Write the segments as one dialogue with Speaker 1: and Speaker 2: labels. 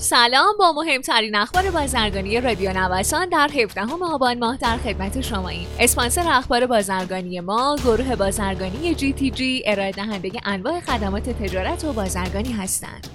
Speaker 1: سلام با مهمترین اخبار بازرگانی رادیو نوسان در 17 آبان ماه در خدمت شما ایم اسپانسر اخبار بازرگانی ما گروه بازرگانی جی تی جی ارائه دهنده انواع خدمات تجارت و بازرگانی هستند.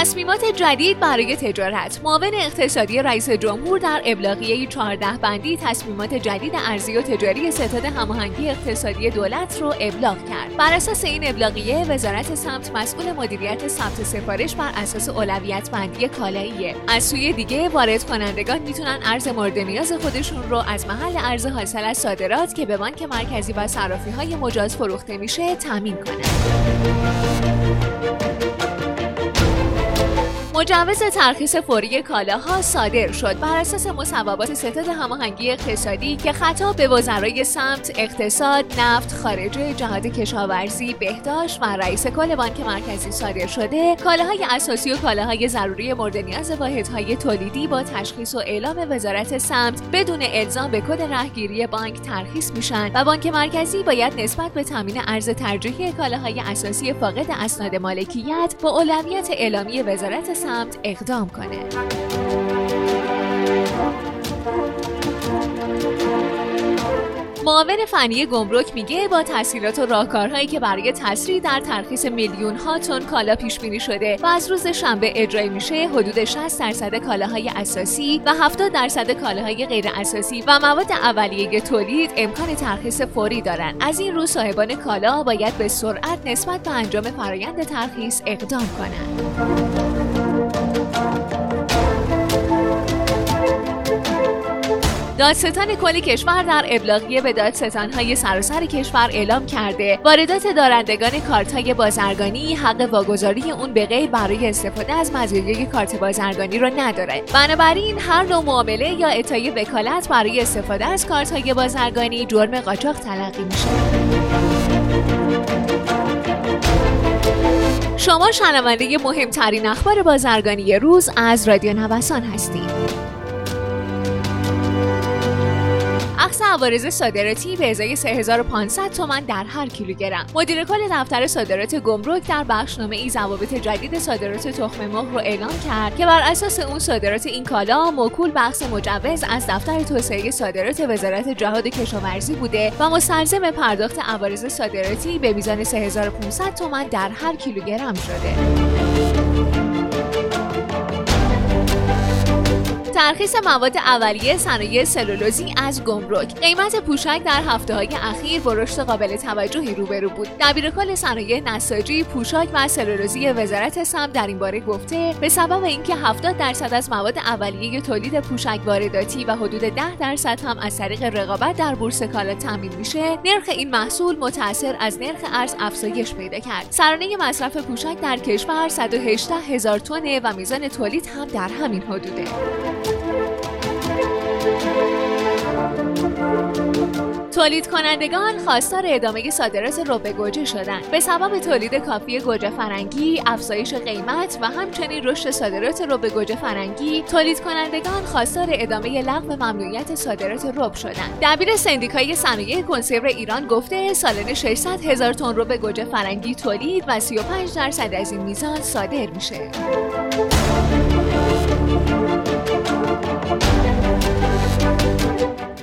Speaker 1: تصمیمات جدید برای تجارت معاون اقتصادی رئیس جمهور در ابلاغیه 14 بندی تصمیمات جدید ارزی و تجاری ستاد هماهنگی اقتصادی دولت رو ابلاغ کرد. بر اساس این ابلاغیه وزارت سمت مسئول مدیریت ثبت سفارش بر اساس اولویت بندی کالاییه. از سوی دیگه وارد کنندگان می‌تونن ارز مورد نیاز خودشون رو از محل ارز حاصل از صادرات که به بانک مرکزی و صرافی های مجاز فروخته میشه تامین کنند مجوز ترخیص فوری کالاها صادر شد. بر اساس مصوبات ستاد هماهنگی اقتصادی که خطاب به وزرای سمت، اقتصاد، نفت، خارجه، جهاد کشاورزی، بهداشت و رئیس کل بانک مرکزی صادر شده، کالاهای اساسی و کالاهای ضروری مورد نیاز واحدهای تولیدی با تشخیص و اعلام وزارت سمت بدون الزام به کد رهگیری بانک ترخیص میشن و بانک مرکزی باید نسبت به تامین ارز ترجیحی کالاهای اساسی فاقد اسناد مالکیت با اولویت اعلامی وزارت سمت اقدام کنه. معاون فنی گمرک میگه با تسهیلات و راهکارهایی که برای تسریع در ترخیص میلیون ها تن کالا پیش بینی شده و از روز شنبه اجرای میشه حدود 60 درصد کالاهای اساسی و 70 درصد کالاهای غیر اساسی و مواد اولیه تولید امکان ترخیص فوری دارند از این رو صاحبان کالا باید به سرعت نسبت به انجام فرایند ترخیص اقدام کنند دادستان کل کشور در ابلاغیه به دادستانهای سراسر کشور اعلام کرده. واردات دارندگان کارت بازرگانی حق واگذاری اون به غیر برای استفاده از مزایای کارت بازرگانی را نداره. بنابراین هر نوع معامله یا اعطای وکالت برای استفاده از کارت بازرگانی جرم قاچاق تلقی میشه. شما شنونده مهمترین اخبار بازرگانی روز از رادیو نوسان هستید. اخص عوارض صادراتی به ازای 3500 تومان در هر کیلوگرم. مدیر کل دفتر صادرات گمرک در بخشنامه ای ضوابط جدید صادرات تخم مرغ رو اعلام کرد که بر اساس اون صادرات این کالا موکول بخش مجوز از دفتر توسعه صادرات وزارت جهاد کشاورزی بوده و مستلزم پرداخت عوارض صادراتی به میزان 3500 تومان در هر کیلوگرم شده. ترخیص مواد اولیه صنایع سلولوزی از گمرک. قیمت پوشک در هفته های اخیر با رشد قابل توجهی روبرو بود. دبیرکل صنایع نساجی پوشاک و سلولوزی وزارت سم در این باره گفته به سبب اینکه 70 درصد از مواد اولیه تولید پوشک وارداتی و حدود 10 درصد هم از طریق رقابت در بورس کالا تامین میشه نرخ این محصول متاثر از نرخ ارز افزایش پیدا کرد. سرانه مصرف پوشک در کشور 118 هزار تنه و میزان تولید هم در همین حدوده. تولید کنندگان خواستار ادامه صادرات رب گوجه شدند به سبب تولید کافی گوجه فرنگی افزایش قیمت و همچنین رشد صادرات رب گوجه فرنگی تولید کنندگان خواستار ادامه لغو ممنوعیت صادرات رب شدند دبیر سندیکای صنایع کنسرو ایران گفته سالانه 600 هزار تن رب گوجه فرنگی تولید و 35 درصد از این میزان صادر میشه.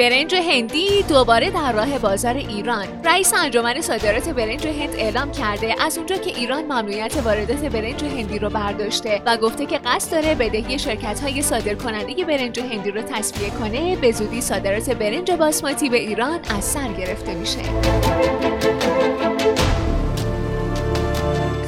Speaker 1: برنج هندی دوباره در راه بازار ایران. رئیس انجمن صادرات برنج هند اعلام کرده از اونجا که ایران ممنوعیت واردات برنج هندی رو برداشته و گفته که قصد داره بدهی شرکت های صادر کننده برنج هندی رو تصفیه کنه به زودی صادرات برنج باسماتی به ایران از سر گرفته میشه.